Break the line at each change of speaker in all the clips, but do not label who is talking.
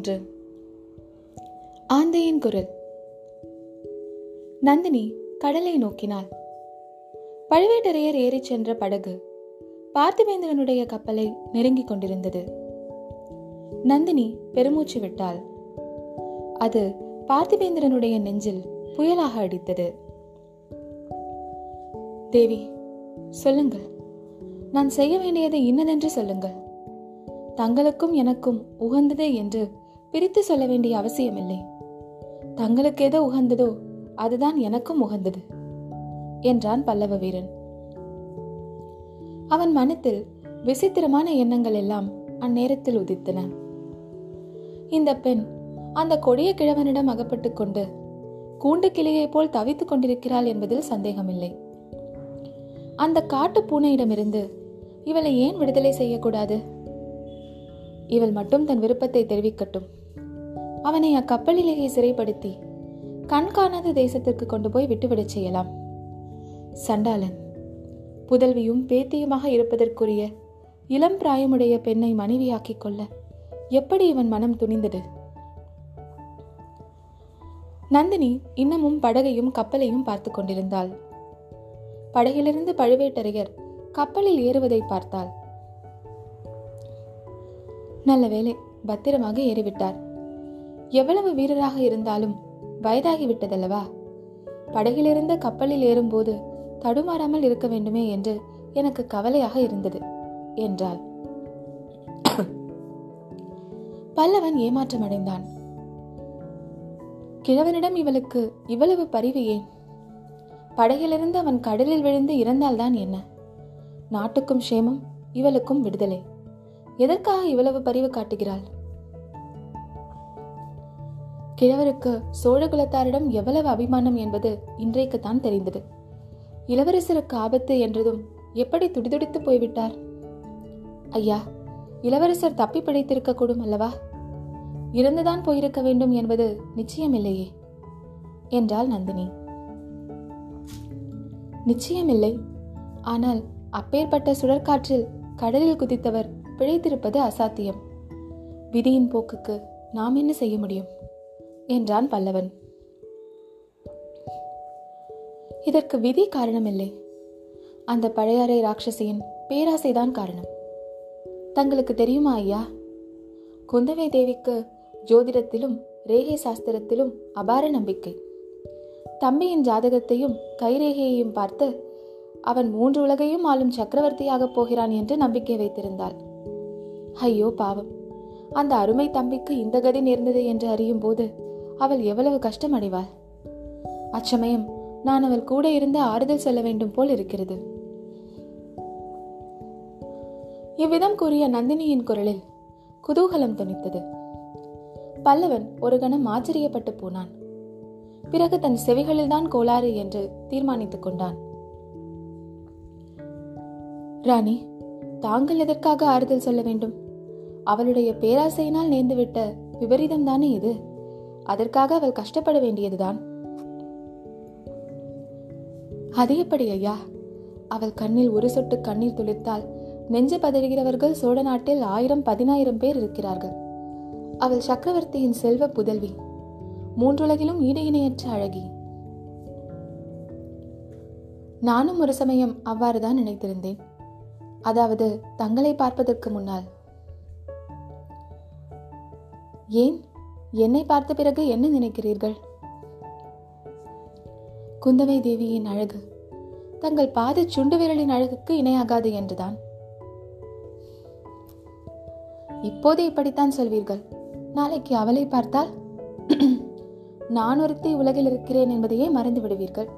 ஒன்று. ஆந்தையின் குரல். நந்தினி கடலை நோக்கினாள். பழுவேட்டரையர் ஏறிச் சென்ற படகு பார்த்திவேந்திரனுடைய கப்பலை நெருங்கிக் கொண்டிருந்தது. நந்தினி பெருமூச்சு விட்டாள். அது பார்த்திவேந்திரனுடைய நெஞ்சில் புயலாக அடித்தது. தேவி சொல்லுங்கள். நான் செய்ய வேண்டியது இன்னதென்று சொல்லுங்கள். தங்களுக்கும் எனக்கும் உகந்ததே என்று பிரித்து சொல்ல வேண்டிய அவசியமில்லை. தங்களுக்கு எதோ உகந்ததோ அதுதான் எனக்கும் உகந்தது என்றான் பல்லவ வீரன். அவன் மனத்தில் விசித்திரமான எண்ணங்கள் எல்லாம் அந்நேரத்தில் உதித்தன. இந்த பெண் அந்த கொடிய கிழவனிடம் அகப்பட்டுக் கொண்டு கூண்டு கிளியைப் போல் தவித்துக் கொண்டிருக்கிறாள் என்பதில் சந்தேகமில்லை. அந்த காட்டு பூனையிடமிருந்து இவளை ஏன் விடுதலை செய்யக்கூடாது? இவள் மட்டும் தன் விருப்பத்தை தெரிவிக்கட்டும். அவனை அக்கப்பலிலேயே சிறைப்படுத்தி கண் காணாத தேசத்திற்கு கொண்டு போய் விட்டுவிடச் செய்யலாம். சண்டாளன் புதல்வியும் பேத்தியுமாக இருப்பதற்குரிய இளம் பிராயமுடைய பெண்ணை மனைவியாக்கிக் கொள்ள எப்படி இவன் மனம் துணிந்தது? நந்தினி இன்னமும் படகையும் கப்பலையும் பார்த்து கொண்டிருந்தாள். படகிலிருந்து பழுவேட்டரையர் கப்பலில் ஏறுவதை பார்த்தாள். நல்ல வேலை பத்திரமாக ஏறிவிட்டார். எவ்வளவு வீரராக இருந்தாலும் வயதாகிவிட்டதல்லவா? படகிலிருந்து கப்பலில் ஏறும்போது தடுமாறாமல் இருக்க வேண்டுமே என்று எனக்கு கவலையாக இருந்தது என்றாள். பல்லவன் ஏமாற்றம் அடைந்தான். கிழவனிடம் இவளுக்கு இவ்வளவு பரிவு ஏன்? படகிலிருந்து அவன் கடலில் விழுந்து இறந்தால்தான் என்ன? நாட்டுக்கும் சேமம் இவளுக்கும் விடுதலை. எதற்காக இவ்வளவு பரிவு காட்டுகிறாள்? கிழவருக்கு சோழகுலத்தாரிடம் எவ்வளவு அபிமானம் என்பது இன்றைக்குத்தான் தெரிந்தது. இளவரசருக்கு ஆபத்து என்றதும் எப்படி துடிதுடித்து போய்விட்டார்? ஐயா இளவரசர் தப்பி பிழைத்திருக்கக்கூடும் அல்லவா? இறந்துதான் போயிருக்க வேண்டும் என்பது நிச்சயமில்லையே என்றாள் நந்தினி. நிச்சயமில்லை. ஆனால் அப்பேற்பட்ட சுழற்காற்றில் கடலில் குதித்தவர் பிழைத்திருப்பது அசாத்தியம். விதியின் போக்குக்கு நாம் என்ன செய்ய முடியும்? என்றான் பல்லவன் இதற்கு விதி காரணமில்லை. அந்த பழையாறை ராட்சசியின் பேராசைதான் காரணம். தங்களுக்கு தெரியுமா ஐயா? குந்தவை தேவிக்கு ஜோதிடத்திலும் ரேகை சாஸ்திரத்திலும் அபார நம்பிக்கை. தம்பியின் ஜாதகத்தையும் கைரேகையையும் பார்த்து அவன் மூன்று உலகையும் ஆளும் சக்கரவர்த்தியாகப் போகிறான் என்று நம்பிக்கை வைத்திருந்தாள். ஐயோ பாவம். அந்த அருமை தம்பிக்கு இந்த கதி நேர்ந்தது என்று அறியும் போது அவள் எவ்வளவு கஷ்டம் அடைவாள் அச்சமயம் நான் அவள் கூட இருந்து ஆறுதல் சொல்ல வேண்டும் போல் இருக்கிறது. இவ்விதம் கூறிய நந்தினியின் குரலில் குதூகலம் துணித்தது பல்லவன் ஒரு கணம் ஆச்சரியப்பட்டு போனான். பிறகு தன் செவிகளில்தான் கோளாறு என்று தீர்மானித்துக் கொண்டான். ராணி தாங்கள் எதற்காக ஆறுதல் சொல்ல வேண்டும்? அவளுடைய பேராசையினால் நேர்ந்துவிட்ட விபரீதம் தானே இது? அதற்காக அவள் கஷ்டப்பட வேண்டியதுதான். அது எப்படி ஐயா? அவள் கண்ணில் ஒரு சொட்டு கண்ணீர் துளித்தால் நெஞ்சு பதறுகிறவர்கள் சோழ நாட்டில் ஆயிரம் பதினாயிரம் பேர் இருக்கிறார்கள். அவள் சக்கரவர்த்தியின் செல்வ புதல்வி மூன்றுலகிலும் ஈடு இணையற்ற அழகி. நானும் ஒரு சமயம் அவ்வாறுதான் நினைத்திருந்தேன். அதாவது தங்களை பார்ப்பதற்கு முன்னால். ஏன்? என்னை பார்த்த பிறகு என்ன நினைக்கிறீர்கள்? குந்தவை தேவியின் அழகு. தங்கள் பாத சுண்டு விரலின் அழகுக்கு இணையாகாது என்றுதான். இப்போது இப்படித்தான் சொல்வீர்கள். நாளைக்கு அவளை பார்த்தால் நான் ஒருத்தி உலகில் இருக்கிறேன் என்பதையே மறந்து விடுவீர்கள்.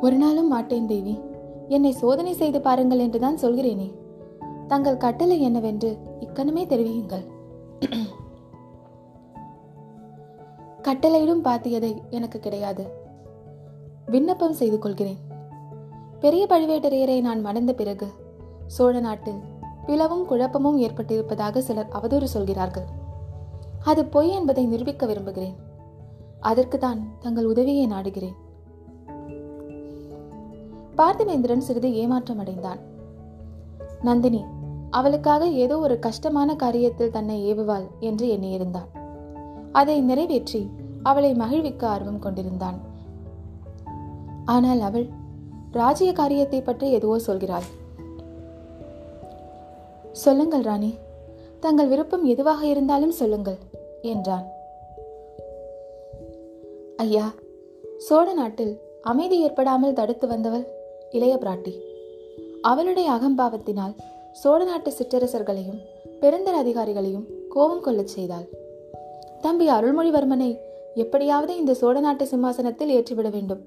ஒரு நாளும் மாட்டேன் தேவி. என்னை சோதனை செய்து பாருங்கள் என்றுதான் சொல்கிறேனே. தங்கள் கட்டளை என்னவென்று இக்கணமே தெரிவியுங்கள். கட்டளையிடும் பாத்தியதை எனக்கு கிடையாது. விண்ணப்பம் செய்து கொள்கிறேன். பெரிய பழுவேட்டரையரை நான் மணந்த பிறகு சோழ நாட்டில் பிளவும் குழப்பமும் ஏற்பட்டிருப்பதாக சிலர் அவதூறு சொல்கிறார்கள். அது பொய் என்பதை நிரூபிக்க விரும்புகிறேன். அதற்கு தான் தங்கள் உதவியை நாடுகிறேன். பார்த்திவேந்திரன் சிறிது ஏமாற்றம் அடைந்தான் நந்தினி அவளுக்காக ஏதோ ஒரு கஷ்டமான காரியத்தில் தன்னை ஏவுவாள் என்று எண்ணியிருந்தான். அதை நிறைவேற்றி அவளை மகிழ்விக்க ஆர்வம் கொண்டிருந்தான். ஆனால் அவள் ராஜ்ய காரியத்தை பற்றி எதுவோ சொல்கிறாள். சொல்லுங்கள் ராணி. தங்கள் விருப்பம் எதுவாக இருந்தாலும் சொல்லுங்கள் என்றான். ஐயா சோழ நாட்டில் அமைதி ஏற்படாமல் தடுத்து வந்தவள் இளைய பிராட்டி. அவளுடைய அகம்பாவத்தினால் சோழ நாட்டு சிற்றரசர்களையும் பெருந்தர அதிகாரிகளையும் கோபம் கொள்ளச் செய்தாள். தம்பி அருள்மொழிவர்மனை எப்படியாவது இந்த சோழ நாட்டு சிம்மாசனத்தில் ஏற்றிவிட வேண்டும்.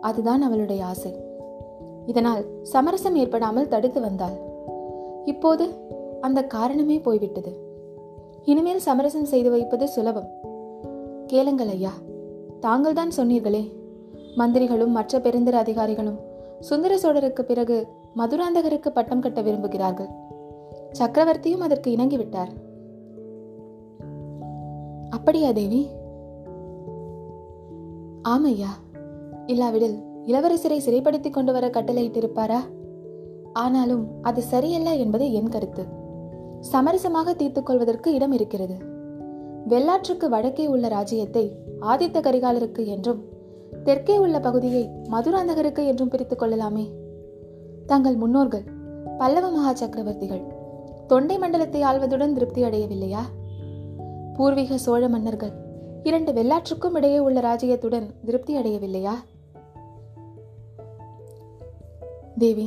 அதுதான் அவளுடைய ஆசை. இதனால் சமரசம் ஏற்படாமல் தடுத்து வந்தாள். இப்போது அந்த காரணமே போய்விட்டது. இனிமேல் சமரசம் செய்து வைப்பது சுலபம். கேளுங்கள் ஐயா தாங்கள் தான் சொன்னீர்களே. மந்திரிகளும் மற்ற பெருந்தர அதிகாரிகளும் சுந்தர சோழருக்கு பிறகு மதுராந்தகருக்கு பட்டம் கட்ட விரும்புகிறார்கள். சக்கரவர்த்தியும் அதற்கு இணங்கிவிட்டார். அப்படியா தேவி? ஆமையா இல்லாவிடில் இளவரசரை சிறைப்படுத்திக் கொண்டு வர கட்டளையிட்டிருப்பாரா? ஆனாலும் அது சரியல்ல என்பது என் கருத்து. சமரசமாக தீர்த்துக் கொள்வதற்கு இடம் இருக்கிறது. வெள்ளாற்றுக்கு வடக்கே உள்ள ராஜ்யத்தை ஆதித்த கரிகாலருக்கு என்றும் தெற்கே உள்ள பகுதியை மதுராந்தகருக்கு என்றும் பிரித்துக் கொள்ளலாமே. தங்கள் முன்னோர்கள் பல்லவ மகா சக்கரவர்த்திகள் தொண்டை மண்டலத்தை ஆள்வதுடன் திருப்தி அடையவில்லையா? பூர்வீக சோழ மன்னர்கள் இரண்டு வெள்ளாற்றுக்கும் இடையே உள்ள ராஜ்யத்துடன் திருப்தி அடையவில்லையா? தேவி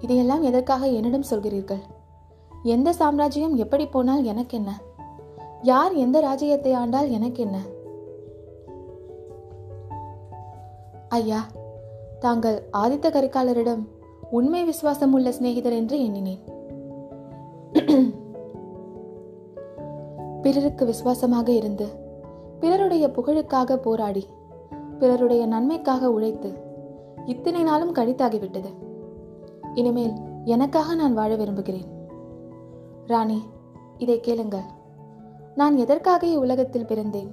இதையெல்லாம் எதற்காக என்னிடம் சொல்கிறீர்கள்? எந்த சாம்ராஜ்யம் எப்படி போனால் எனக்கு என்ன யார் எந்த ராஜ்யத்தை ஆண்டால் எனக்கு என்ன ஐயா தாங்கள் ஆதித்த கரிகாலரிடம் உண்மை விசுவாசம் உள்ள சிநேகிதர் என்று எண்ணினேன். பிறருக்கு விசுவாசமாக இருந்து பிறருடைய புகழுக்காக போராடி பிறருடைய நன்மைக்காக உழைத்து இத்தனை நாளும் கழித்தாகிவிட்டது. இனிமேல் எனக்காக நான் வாழ விரும்புகிறேன். ராணி இதை கேளுங்கள். நான் எதற்காக இவ்வுலகத்தில் பிறந்தேன்?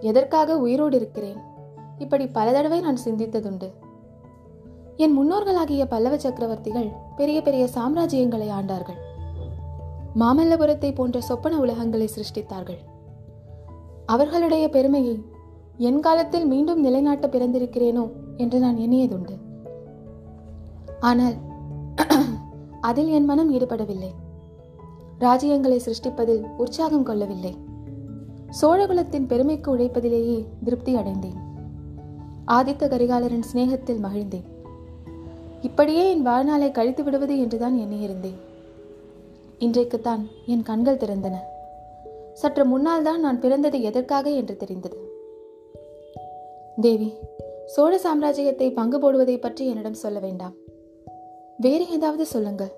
எதற்காக உயிரோடு இருக்கிறேன்? இப்படி பல தடவை நான் சிந்தித்ததுண்டு. என் முன்னோர்களாகிய பல்லவ சக்கரவர்த்திகள் பெரிய பெரிய சாம்ராஜ்யங்களை ஆண்டார்கள். மாமல்லபுரத்தை போன்ற சொப்பன உலகங்களை சிருஷ்டித்தார்கள். அவர்களுடைய பெருமையை என் காலத்தில் மீண்டும் நிலைநாட்ட பிறந்திருக்கிறேனோ என்று நான் எண்ணியதுண்டு. ஆனால் அதில் என் மனம் ஈடுபடவில்லை. ராஜ்யங்களை சிருஷ்டிப்பதில் உற்சாகம் கொள்ளவில்லை. சோழகுலத்தின் பெருமைக்கு உழைப்பதிலேயே திருப்தி அடைந்தேன். ஆதித்த கரிகாலரின் சிநேகத்தில் மகிழ்ந்தேன். இப்படியே என் வாழ்நாளை கழித்து விடுவது என்றுதான் எண்ணியிருந்தேன். இன்றைக்குத்தான் என் கண்கள் திறந்தன. சற்று முன்னால் தான் நான் பிறந்தது எதற்காக என்று தெரிந்தது. தேவி சோழ சாம்ராஜ்யத்தை பங்கு போடுவதை பற்றி என்னிடம் சொல்ல வேண்டாம். வேறு ஏதாவது சொல்லுங்கள்.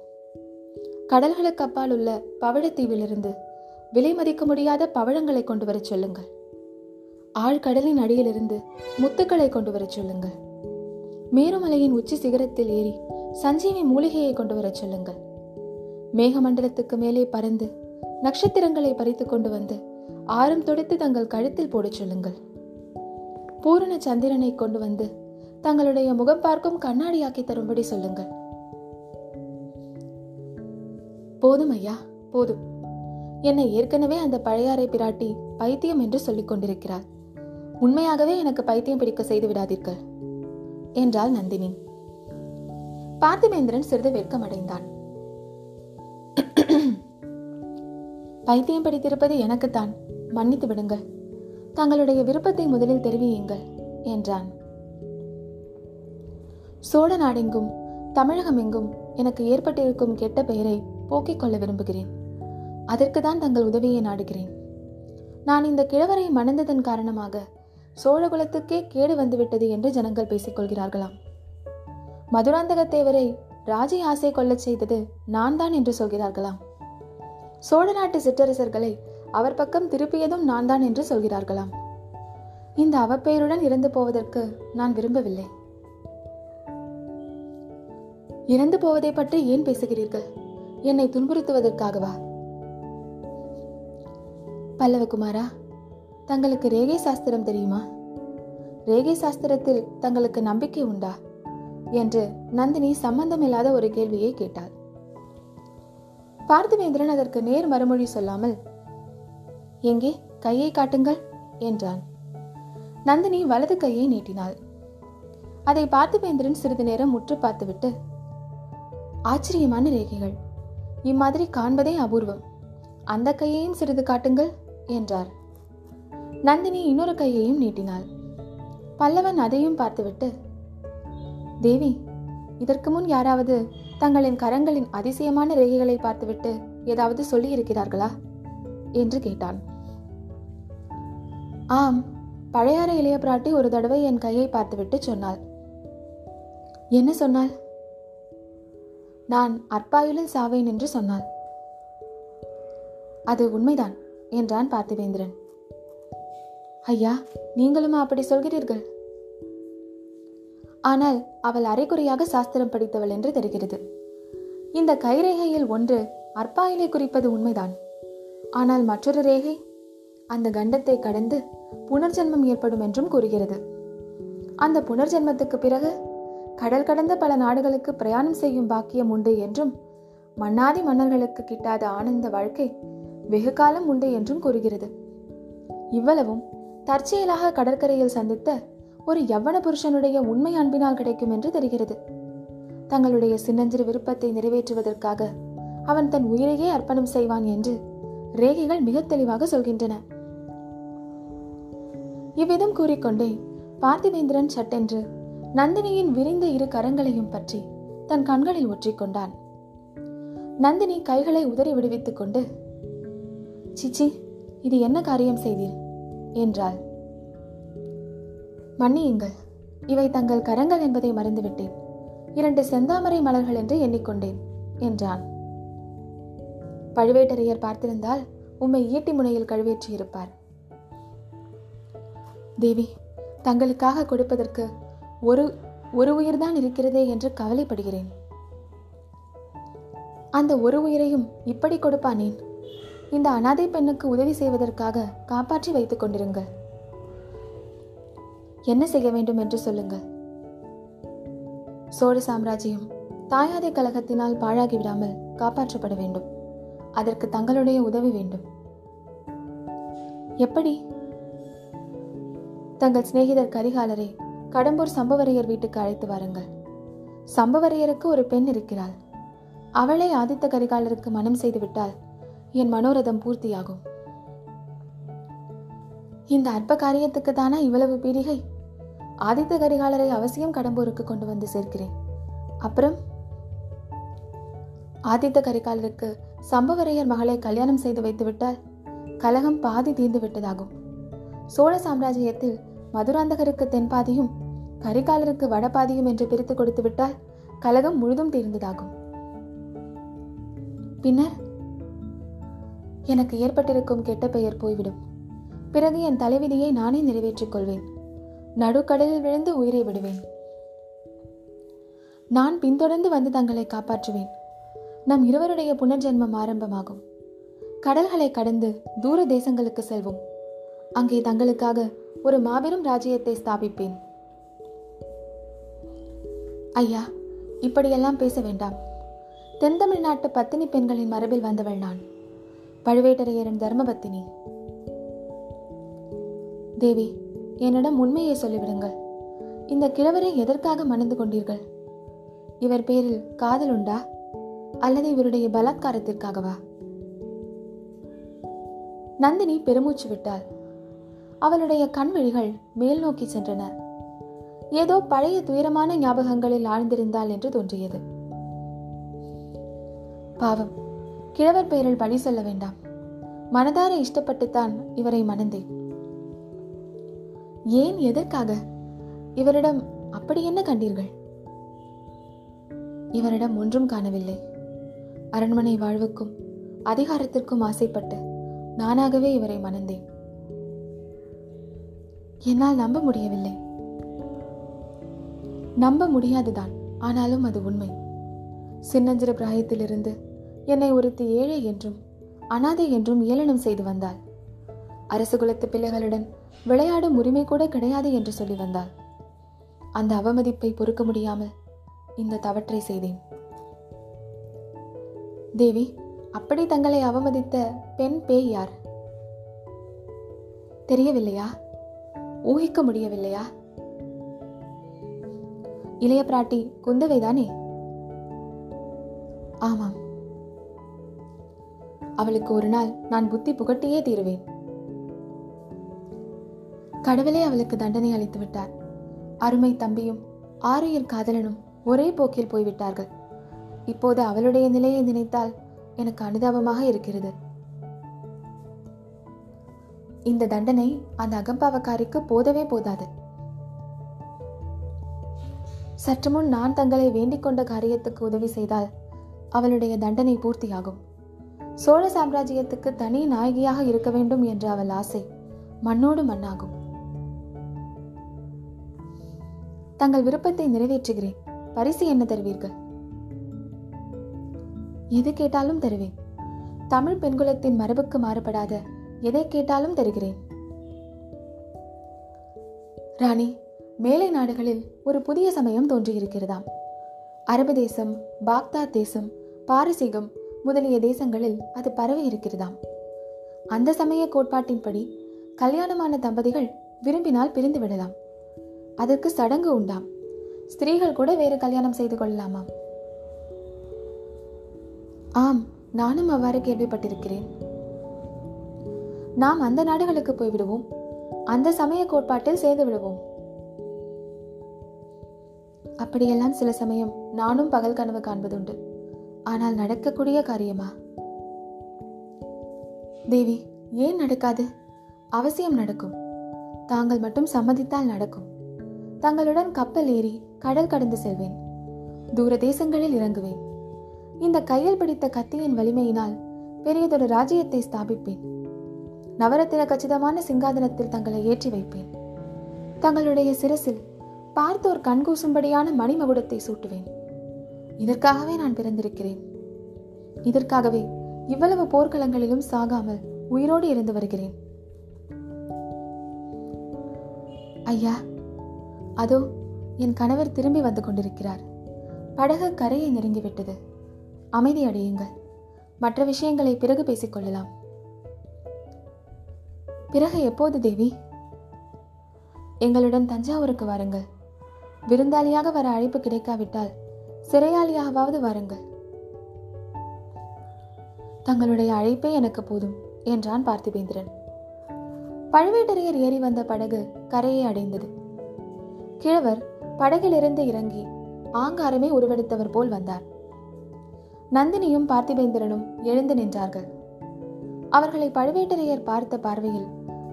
கடல்களுக்கு அப்பால் உள்ள பவழத்தீவிலிருந்து விலை மதிக்க முடியாத பவழங்களை கொண்டு வரச் சொல்லுங்கள். ஆழ்கடலின் அடியிலிருந்து முத்துக்களை கொண்டு வரச் சொல்லுங்கள். மேருமலையின் உச்சி சிகரத்தில் ஏறி சஞ்சீவி மூலிகையை கொண்டு வரச் சொல்லுங்கள். மேகமண்டலத்துக்கு மேலே பறந்து நட்சத்திரங்களை பறித்து கொண்டு வந்து ஆரம் தொடுத்து தங்கள் கழுத்தில் போடச் சொல்லுங்கள். பூரண சந்திரனை கொண்டு வந்து தங்களுடைய முகம் பார்க்கும் கண்ணாடியாக்கி தரும்படி சொல்லுங்கள். போதும் ஐயா போதும். என்னை ஏற்கனவே அந்த பழையாறை பிராட்டி பைத்தியம் என்று சொல்லிக் கொண்டிருக்கிறார் உண்மையாகவே எனக்கு பைத்தியம் பிடிக்க செய்து விடாதீர்கள். என்றாள் நந்தினி. பார்த்திபேந்திரன் சிறிது வெட்கமடைந்தான். பைத்தியம் படித்திருப்பது எனக்குத்தான். மன்னித்து விடுங்கள். தங்களுடைய விருப்பத்தை முதலில் தெரிவியுங்கள் என்றான். சோழ நாடெங்கும் தமிழகம் எங்கும் எனக்கு ஏற்பட்டிருக்கும் கெட்ட பெயரை போக்கிக் கொள்ள விரும்புகிறேன். அதற்கு தான் தங்கள் உதவியை நாடுகிறேன். நான் இந்த கிழவரை மணந்ததன் காரணமாக சோழகுலத்துக்கே கேடு வந்துவிட்டது என்று ஜனங்கள் பேசிக் கொள்கிறார்களாம். மதுராந்தக தேவரை ராஜி ஆசை கொள்ளச் செய்தது நான் தான் என்று சொல்கிறார்களாம். சோழ நாட்டு சிற்றரசர்களை அவர் பக்கம் திருப்பியதும் நான் தான் என்று சொல்கிறார்களாம். இந்த அவப்பெயருடன் இறந்து போவதற்கு நான் விரும்பவில்லை. இறந்து போவதை பற்றி ஏன் பேசுகிறீர்கள்? என்னை துன்புறுத்துவதற்காகவா? பல்லவகுமாரா தங்களுக்கு ரேகை சாஸ்திரம் தெரியுமா? ரேகை சாஸ்திரத்தில் தங்களுக்கு நம்பிக்கை உண்டா? என்று நந்தினி சம்பந்தமில்லாத ஒரு கேள்வியை கேட்டாள். பார்த்திவேந்திரன் அதற்கு நேர் மறுமொழி சொல்லாமல் எங்கே? கையை காட்டுங்கள் என்றான் நந்தினி வலது கையை நீட்டினாள். அதை பார்த்திவேந்திரன் சிறிது நேரம் முற்று பார்த்துவிட்டு ஆச்சரியமான ரேகைகள். இம்மாதிரி காண்பதே அபூர்வம். அந்த கையையும் சிறிது காட்டுங்கள் என்றார். நந்தினி இன்னொரு கையையும் நீட்டினாள். பல்லவன் அதையும் பார்த்துவிட்டு தேவி இதற்கு முன் யாராவது தங்களின் கரங்களின் அதிசயமான ரேகைகளை பார்த்துவிட்டு ஏதாவது சொல்லியிருக்கிறார்களா? என்று கேட்டான். ஆம் பழையாற இளைய பிராட்டி ஒரு தடவை என் கையை பார்த்துவிட்டு சொன்னாள். என்ன சொன்னாள்? நான் அற்பாயுளில் சாவேன் என்று சொன்னாள். அது உண்மைதான் என்றான் பார்த்திவேந்திரன். ஐயா நீங்களுமா அப்படி சொல்கிறீர்கள்? ஆனால் அவள் அரைக்குறையாக சாஸ்திரம் படித்தவள் என்று தெரிகிறது. இந்த கைரேகையில் ஒன்று அற்பாயிலை குறிப்பது உண்மைதான். ஆனால் மற்றொரு ரேகை அந்த கண்டத்தை கடந்து புனர்ஜென்மம் ஏற்படும் என்றும் கூறுகிறது. அந்த புனர்ஜென்மத்துக்கு பிறகு கடல் கடந்த பல நாடுகளுக்கு பிரயாணம் செய்யும் பாக்கியம் உண்டு என்றும் மன்னாதி மன்னர்களுக்கு கிட்டாத ஆனந்த வாழ்க்கை வெகு காலம் உண்டு என்றும் கூறுகிறது. இவ்வளவும் தற்செயலாக கடற்கரையில் சந்தித்த ஒரு யவ்வன புருஷனுடைய உண்மை அன்பினால் கிடைக்கும் என்று தெரிகிறது. தங்களுடைய சின்னஞ்சிறு விருப்பத்தை நிறைவேற்றுவதற்காக அவன் தன் உயிரையே அர்ப்பணம் செய்வான் என்று ரேகைகள் மிக தெளிவாக சொல்கின்றன. இவ்விதம் கூறிக்கொண்டே பார்த்திவேந்திரன் சட்டென்று நந்தினியின் விரிந்த இரு கரங்களையும் பற்றி தன் கண்களில் ஒற்றிக்கொண்டான். நந்தினி கைகளை உதறி விடுவித்துக் கொண்டு சிச்சி இது என்ன காரியம் செய்தீர்? என்றாள். மன்னியுங்கள் இவை தங்கள் கரங்கள் என்பதை மறந்துவிட்டேன். இரண்டு செந்தாமரை மலர்கள் என்று எண்ணிக்கொண்டேன் என்றான். பழுவேட்டரையர் பார்த்திருந்தால் உம்மை ஈட்டி முனையில் கழுவேற்றியிருப்பார். தேவி தங்களுக்காக கொடுப்பதற்கு ஒரு ஒரு உயிர்தான் இருக்கிறதே என்று கவலைப்படுகிறேன். அந்த ஒரு உயிரையும் இப்படி கொடுப்பானேன்? இந்த அனாதை பெண்ணுக்கு உதவி செய்வதற்காக காப்பாற்றி வைத்துக் கொண்டிருங்கள். என்ன செய்ய வேண்டும் என்று சொல்லுங்கள். சோழ சாம்ராஜ்யம் தாயாதை கழகத்தினால் பாழாகிவிடாமல் காப்பாற்றப்பட வேண்டும். அதற்கு தங்களுடைய உதவி வேண்டும். எப்படி? தங்கள் சிநேகிதர் கரிகாலரை கடம்பூர் சம்பவரையர் வீட்டுக்கு அழைத்து வாருங்கள். சம்பவரையருக்கு ஒரு பெண் இருக்கிறாள். அவளை ஆதித்த கரிகாலருக்கு மனம் செய்துவிட்டால் என் மனோரதம் பூர்த்தியாகும். இந்த அற்ப காரியத்துக்கு தானா இவ்வளவு பீடிகை? ஆதித்த கரிகாலரை அவசியம் கடம்பூருக்கு கொண்டு வந்து சேர்க்கிறேன். அப்புறம்? ஆதித்த கரிகாலருக்கு சம்பவரையர் மகளை கல்யாணம் செய்து வைத்துவிட்டால் கலகம் பாதி தீர்ந்து விட்டதாகும் சோழ சாம்ராஜ்யத்தில் மதுராந்தகருக்கு தென்பாதியும் கரிகாலருக்கு வடபாதியும் என்று பிரித்து கொடுத்துவிட்டால் கலகம் முழுதும் தீர்ந்ததாகும். பின்னர்? எனக்கு ஏற்பட்டிருக்கும் கெட்ட பெயர் போய்விடும். பிறகு என் தலைவிதியை நானே நிறைவேற்றிக் கொள்வேன். நடுக்கடலில் விழுந்து உயிரை விடுவேன். நான் பின்தொடர்ந்து வந்து தங்களை காப்பாற்றுவேன். நம் இருவருடைய புனர்ஜென்மம் ஆரம்பமாகும். கடல்களை கடந்து தூர தேசங்களுக்கு செல்வோம். அங்கே தங்களுக்காக ஒரு மாபெரும் ராஜ்யத்தை ஸ்தாபிப்பேன். ஐயா இப்படியெல்லாம் பேச வேண்டாம். தென் தமிழ்நாட்டு பத்தினி பெண்களின் மரபில் வந்தவள் நான். பழுவேட்டரையரின் தர்மபத்தினி. தேவி என்னிடம் உண்மையை சொல்லிவிடுங்கள். இந்த கிழவரை எதற்காக மணந்து கொண்டீர்கள்? இவர் பேரில் காதல் உண்டா? அல்லது இவருடைய பலாத்காரத்திற்காகவா? நந்தினி பெருமூச்சு விட்டாள். அவளுடைய கண்விழிகள் மேல் நோக்கி சென்றன. ஏதோ பழைய துயரமான ஞாபகங்களில் ஆழ்ந்திருந்தாள் என்று தோன்றியது. பாவம் கிழவர் பெயரில் பழி சொல்ல வேண்டாம். மனதார இஷ்டப்பட்டுத்தான் இவரை மணந்தேன். ஏன் எதற்காக? இவரிடம் அப்படி என்ன கண்டீர்கள்? இவரிடம் ஒன்றும் காணவில்லை. அரண்மனை வாழ்வுக்கும் அதிகாரத்திற்கும் ஆசைப்பட்டு நானாகவே இவரை மணந்தேன். என்னால் நம்ப முடியவில்லை. நம்ப முடியாதுதான் ஆனாலும் அது உண்மை. சின்னஞ்சிற பிராயத்திலிருந்து என்னை ஒருத்தி ஏழை என்றும் அனாதை என்றும் ஏளனம் செய்து வந்தாள். அரசு குலத்து பிள்ளைகளுடன் விளையாடும் உரிமை கூட கிடையாது என்று சொல்லி வந்தாள். அந்த அவமதிப்பை பொறுக்க முடியாமல் இந்த தவற்றை செய்தேன். தேவி அப்படி தங்களை அவமதித்த பெண் பேய் யார்? தெரியவில்லையா? ஊகிக்க முடியவில்லையா? இளைய பிராட்டி குந்தவைதானே? ஆமாம். அவளுக்கு ஒரு நாள் நான் புத்தி புகட்டியே தீருவேன். கடவுளே அவளுக்கு தண்டனை அளித்து விட்டார். அருமை தம்பியும் ஆரியர் காதலனும் ஒரே போக்கில் போய்விட்டார்கள். இப்போது அவளுடைய நிலையை நினைத்தால் எனக்கு அனுதாபமாக இருக்கிறது. இந்த தண்டனை அந்த அகம்பாவக்காரிக்கு போதவே போதாது. சற்று முன் நான் தங்களை வேண்டிக் கொண்ட காரியத்துக்கு உதவி செய்தால் அவளுடைய தண்டனை பூர்த்தியாகும். சோழ சாம்ராஜ்யத்துக்கு தனி நாயகியாக இருக்க வேண்டும் என்ற அவள் ஆசை மண்ணோடு மண்ணாகும். தங்கள் விருப்பத்தை நிறைவேற்றுகிறேன். பரிசு என்ன தருவீர்கள்? எது கேட்டாலும் தருவேன். தமிழ் பெண்குலத்தின் மரபுக்கு மாறுபடாத எதை கேட்டாலும் தருகிறேன். ராணி மேலை நாடுகளில் ஒரு புதிய சமயம் தோன்றியிருக்கிறதாம். அரபு தேசம் பாக்தாத் தேசம் பாரசீகம் முதலிய தேசங்களில் அது பரவி இருக்கிறதாம். அந்த சமய கோட்பாட்டின்படி கல்யாணமான தம்பதிகள் விரும்பினால் பிரிந்து விடலாம். அதற்கு சடங்கு உண்டாம். ஸ்திரீகள் கூட வேறு கல்யாணம் செய்து கொள்ளலாமாம். ஆம் நானும் அவ்வாறு கேள்விப்பட்டிருக்கிறேன். நாம் அந்த நாடுகளுக்கு போய்விடுவோம். அந்த சமய கோட்பாட்டில் சேர்ந்து விடுவோம். அப்படியெல்லாம் சில சமயம் நானும் பகல் கனவு காண்பதுண்டு. ஆனால் நடக்கக்கூடிய காரியமா? தேவி ஏன் நடக்காது? அவசியம் நடக்கும். தாங்கள் மட்டும் சம்மதித்தால் நடக்கும். தங்களுடன் கப்பல் ஏறி கடல் கடந்து செல்வேன். தூர தேசங்களில் இறங்குவேன். இந்த கையில் பிடித்த கத்தியின் வலிமையினால் பெரியதொரு ராஜ்யத்தை ஸ்தாபிப்பேன். நவரத்தின கச்சிதமான சிங்காதனத்தில் தங்களை ஏற்றி வைப்பேன். தங்களுடைய சிரசில் பார்த்தோர் கண்கூசும்படியான மணிமகுடத்தை சூட்டுவேன். இதற்காகவே நான் பிறந்திருக்கிறேன். இதற்காகவே இவ்வளவு போர்க்களங்களிலும் சாகாமல் உயிரோடு இருந்து வருகிறேன். ஐயா அதோ என் கணவர் திரும்பி வந்து கொண்டிருக்கிறார். படகு கரையை நெருங்கிவிட்டது. அமைதி அடையுங்கள். மற்ற விஷயங்களை பிறகு பேசிக்கொள்ளலாம் பிறகு எப்போது தேவி? எங்களுடன் தஞ்சாவூருக்கு வாருங்கள். விருந்தாளியாக வர அழைப்பு கிடைக்காவிட்டால் சிறையாளியாகவாவது வாருங்கள். தங்களுடைய அழைப்பே எனக்கு போதும் என்றான் பார்த்திபேந்திரன். பழுவேட்டரையர் ஏறி வந்த படகு கரையை அடைந்தது. கிழவர் படகிலிருந்து இறங்கி ஆங்காரமே உருவெடுத்தவர் போல் வந்தார். நந்தினியும் பார்த்திபேந்திரனும் எழுந்து நின்றார்கள். அவர்களை பழுவேட்டரையர் பார்த்த பார்வையில்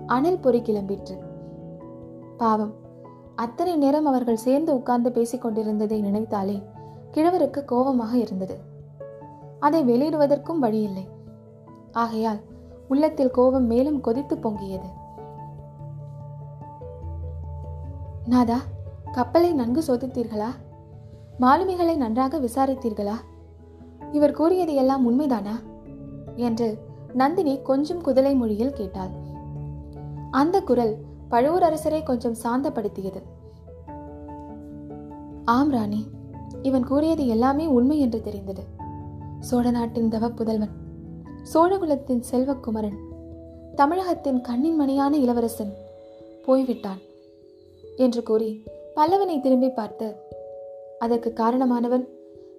அணில் பொறி கிளம்பிற்று. பாவம் அத்தனை நேரம் அவர்கள் சேர்ந்து உட்கார்ந்து பேசிக் கொண்டிருந்ததை நினைத்தாலே கிழவருக்கு கோபமாக இருந்தது. அதை வெளியிடுவதற்கும் வழியில்லை. ஆகையால் உள்ளத்தில் கோபம் மேலும் கொதித்து பொங்கியது. நாதா கப்பலை நன்கு சோதித்தீர்களா? மாலுமிகளை நன்றாக விசாரித்தீர்களா? இவர் கூறியது எல்லாம் உண்மைதானா? என்று நந்தினி கொஞ்சம் குதலை மொழியில் கேட்டாள். அந்த குரல் பழுவூர் அரசரை கொஞ்சம் சாந்தப்படுத்தியது. ஆம் ராணி. இவன் கூறியது எல்லாமே உண்மை என்று தெரிந்தது. சோழ நாட்டின் தவ புதல்வன் சோழகுலத்தின் செல்வக்குமரன் தமிழகத்தின் கண்ணின் மணியான இளவரசன் போய்விட்டான் என்று கூறி பல்லவனை திரும்பி பார்த்து அதற்கு காரணமானவன்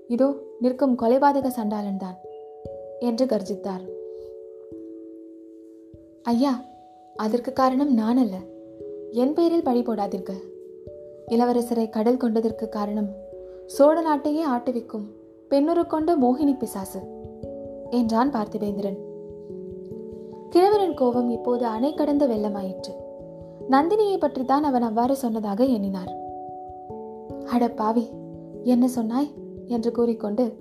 இதோ நிற்கும் கொலைபாதக சண்டாளன்தான் என்று கர்ஜித்தார். ஐயா அதற்கு காரணம் நான் அல்ல என் பெயரில் பழி போடாதீர்கள். இளவரசரை கடல் கொண்டதற்கு காரணம் சோழ நாட்டையே ஆட்டுவிக்கும் பெண்ணுரு கொண்ட மோகினி பிசாசு என்றான் பார்த்திபேந்திரன். கிழவரின் கோபம் இப்போது அணை கடந்த வெள்ளமாயிற்று. நந்தினியை பற்றித்தான் அவன் அவ்வாறு சொன்னதாக எண்ணினார். அட பாவி என்ன சொன்னாய்? என்று கூறிக்கொண்டு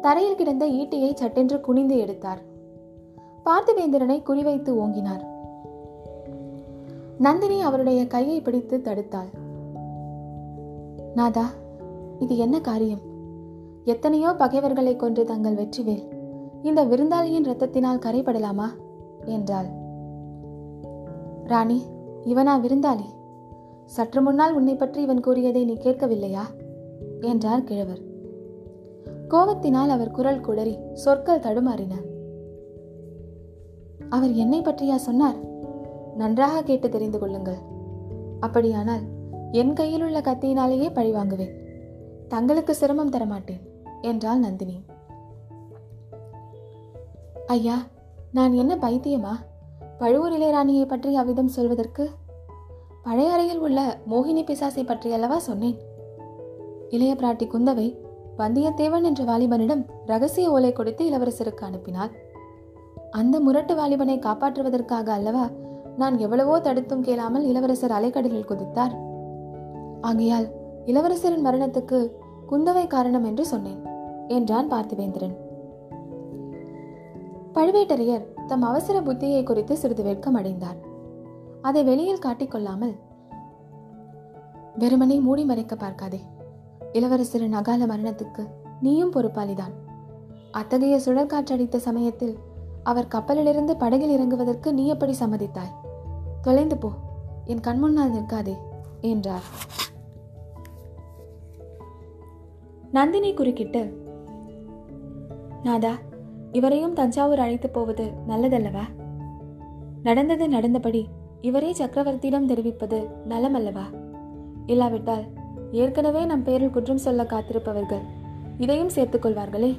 தரையில் கிடந்த ஈட்டியை சட்டென்று குனிந்து எடுத்தார். பார்த்திவேந்திரனை குறிவைத்து ஓங்கினார். நந்தினி அவருடைய கையை பிடித்து தடுத்தாள். நாதா இது என்ன காரியம்? எத்தனையோ பகைவர்களை கொன்று தங்கள் வெற்றிவேல் இந்த விருந்தாளியின் ரத்தத்தினால் கரைபடலாமா? என்றாள். ராணி இவனா விருந்தாளி? சற்று முன்னால் உன்னை பற்றி இவன் கூறியதை நீ கேட்கவில்லையா? என்றார் கிழவர். கோபத்தினால் அவர் குரல் குடறி சொற்கள் தடுமாறின. அவர் என்னை பற்றியா சொன்னார்? நன்றாக கேட்டு தெரிந்து கொள்ளுங்கள். அப்படியானால் என் கையில் உள்ள கத்தியினாலேயே பழி வாங்குவேன். தங்களுக்கு சிரமம் தரமாட்டேன் என்றாள் நந்தினி. ஐயா நான் என்ன பைத்தியமா? பழுவூர் இளையராணியை பற்றி அவ்விதம் சொல்வதற்கு? பழைய அறையில் உள்ள மோகினி பிசாசை பற்றி அல்லவா சொன்னேன்? இளைய பிராட்டி குந்தவை வந்தியத்தேவன் என்ற வாலிபனிடம் ரகசிய ஓலை கொடுத்து இளவரசருக்கு அனுப்பினார் அந்த முரட்டு வாலிபனை காப்பாற்றுவதற்காக அல்லவா நான் எவ்வளவோ தடுத்தும் கேளாமல் இளவரசர் அலைக்கடலில் குதித்தார். ஆகையால் இளவரசரின் மரணத்துக்கு குந்தவை காரணம் என்று சொன்னேன் என்றான் பார்த்திவேந்திரன். பழுவேட்டரையர் தம் அவசர புத்தியை குறித்து சிறிது வெட்கம் அடைந்தார். அதை வெளியில் காட்டிக்கொள்ளாமல் வெறுமனே மூடி மறைக்க பார்க்காதே. இளவரசரின் அகால மரணத்துக்கு நீயும் பொறுப்பாளிதான். அத்தகைய சுழற்காற்றடித்த சமயத்தில் அவர் கப்பலிலிருந்து படகில் இறங்குவதற்கு நீ எப்படி சம்மதித்தாய்? தொலைந்து போ. என் கண்முன்னால் நிற்காதே என்றார். நந்தினி குறுக்கிட்டு நாதா இவரையும் தஞ்சாவூர் அழைத்து போவது நல்லதல்லவா? நடந்தது நடந்தபடி இவரே சக்கரவர்த்தியிடம் தெரிவிப்பது நலமல்லவா? இல்லாவிட்டால் ஏற்கனவே நம் பேரில் குற்றம் சொல்ல காத்திருப்பவர்கள் இதையும் சேர்த்துக்கொள்வார்களே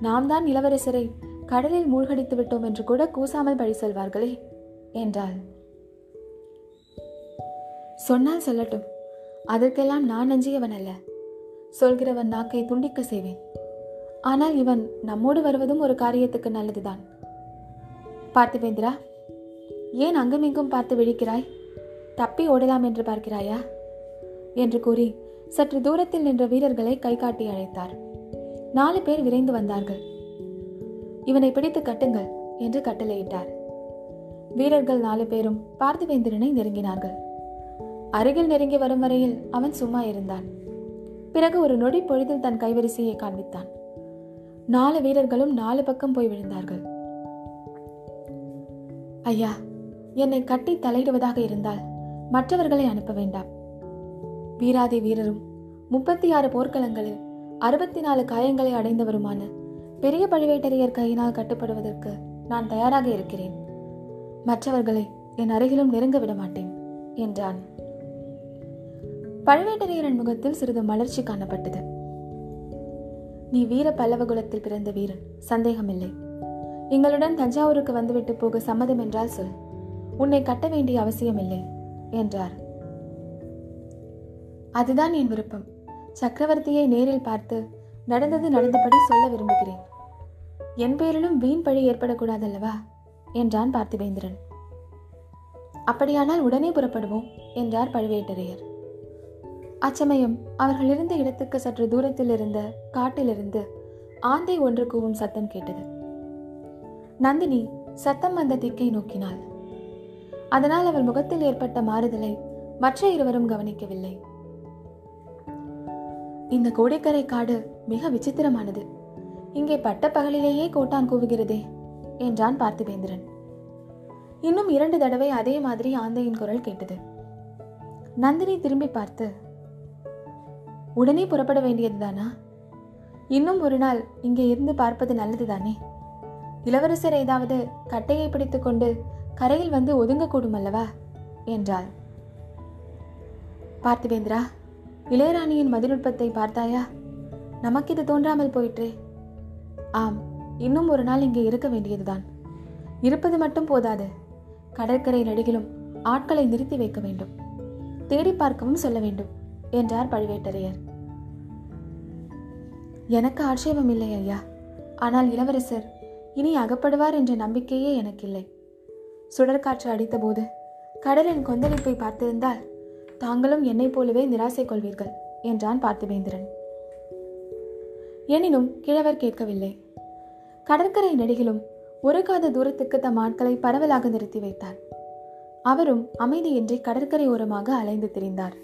நாம் தான் இளவரசரை கடலில் மூழ்கடித்து விட்டோம் என்று கூட கூசாமல் பழி சொல்வார்களே என்றாள். சொன்னால் சொல்லட்டும். அதற்கெல்லாம் நான் நஞ்சியவன் அல்ல சொல்கிறவன் நாக்கை துண்டிக்க செய்வேன். ஆனால் இவன் நம்மோடு வருவதும் ஒரு காரியத்துக்கு நல்லதுதான். பார்த்திபேந்திரா ஏன் அங்குமிங்கும் பார்த்து விழிக்கிறாய்? தப்பி ஓடலாம் என்று பார்க்கிறாயா? என்று கூறி சற்று தூரத்தில் நின்ற வீரர்களை கை காட்டி அழைத்தார். நாலு பேர் விரைந்து வந்தார்கள். இவனை பிடித்து கட்டுங்கள் என்று கட்டளையிட்டார். வீரர்கள் நாலு பேரும் பார்த்திவேந்திரனை நெருங்கினார்கள். அருகில் நெருங்கி வரும் வரையில் அவன் சும்மா இருந்தான். பிறகு ஒரு நொடி பொழுதில் தன் கைவரிசையை காண்பித்தான். நாலு வீரர்களும் நாலு பக்கம் போய் விழுந்தார்கள். ஐயா என்னை கட்டி தலையிடுவதாக இருந்தால் மற்றவர்களை அனுப்ப வேண்டாம். வீராதி வீரரும் முப்பத்தி ஆறு போர்க்களங்களில் அறுபத்தி நாலு காயங்களை அடைந்தவருமான பெரிய பழுவேட்டரையர் கையினால் கட்டுப்படுவதற்கு நான் தயாராக இருக்கிறேன். மற்றவர்களை என் அருகிலும் நெருங்க விட மாட்டேன் என்றான். பழுவேட்டரையரின் முகத்தில் சிறிது மலர்ச்சி காணப்பட்டது. நீ வீர பல்லவகுலத்தில் பிறந்த வீரன் சந்தேகமில்லை. எங்களுடன் தஞ்சாவூருக்கு வந்துவிட்டு போக சம்மதம் என்றால் சொல். உன்னை கட்ட வேண்டிய அவசியமில்லை என்றார். அதுதான் என் விருப்பம். சக்கரவர்த்தியை நேரில் பார்த்து நடந்தது நடந்தபடி சொல்ல விரும்புகிறேன். என் பேரிலும் வீண் பழி ஏற்படக்கூடாதல்லவா? என்றான் பார்த்திவேந்திரன். அப்படியானால் உடனே புறப்படுவோம் என்றார் பழுவேட்டரையர். அச்சமயம் அவர்கள் இருந்த இடத்துக்கு சற்று தூரத்தில் இருந்த காட்டிலிருந்து ஆந்தை ஒன்று கூவும் சத்தம் கேட்டது. நந்தினி சத்தம் வந்த திக்கை நோக்கினாள். அதனால் அவள் முகத்தில் ஏற்பட்ட மாறுதலை மற்ற இருவரும் கவனிக்கவில்லை. இந்த கோடைக்கரை காடு மிக விசித்திரமானது. இங்கே பட்ட பகலிலேயே கோட்டான் கூவுகிறதே என்றான் பார்த்திபேந்திரன். இன்னும் இரண்டு தடவை அதே மாதிரி ஆந்தையின் குரல் கேட்டது. நந்தினி திரும்பி பார்த்து உடனே புறப்பட வேண்டியதுதானா இன்னும் ஒரு நாள் இங்கே இருந்து பார்ப்பது நல்லது தானே? இளவரசர் ஏதாவது கட்டையை பிடித்துக்கொண்டு கரையில் வந்து ஒதுங்கக்கூடும் அல்லவா? என்றாள். பார்த்திவேந்திரா இளையராணியின் மதிநுட்பத்தை பார்த்தாயா? நமக்கு இது தோன்றாமல் போயிற்றே. ஆம் இன்னும் ஒரு நாள் இங்கே இருக்க வேண்டியதுதான். இருப்பது மட்டும் போதாது. கடற்கரை நடுகிலும் ஆட்களை நிறுத்தி வைக்க வேண்டும். தேடி பார்க்கவும் சொல்ல வேண்டும். என்றார் பழுவேட்டரையர். எனக்கு ஆட்சேபம் இல்லை ஐயா. ஆனால் இளவரசர் இனி அகப்படுவார் என்ற நம்பிக்கையே எனக்கில்லை. சுடற்காற்று அடித்தபோது கடலின் கொந்தளிப்பை பார்த்திருந்தால் தாங்களும் என்னைப் போலவே நிராசை கொள்வீர்கள் என்றான் பார்த்திவேந்திரன். எனினும் கிழவர் கேட்கவில்லை. கடற்கரை நெடுகிலும் ஒரு காத தூரத்துக்கு தம் ஆட்களை பரவலாக நிறுத்தி வைத்தார். அவரும் அமைதியின்றி கடற்கரை ஓரமாக அலைந்து திரிந்தார்.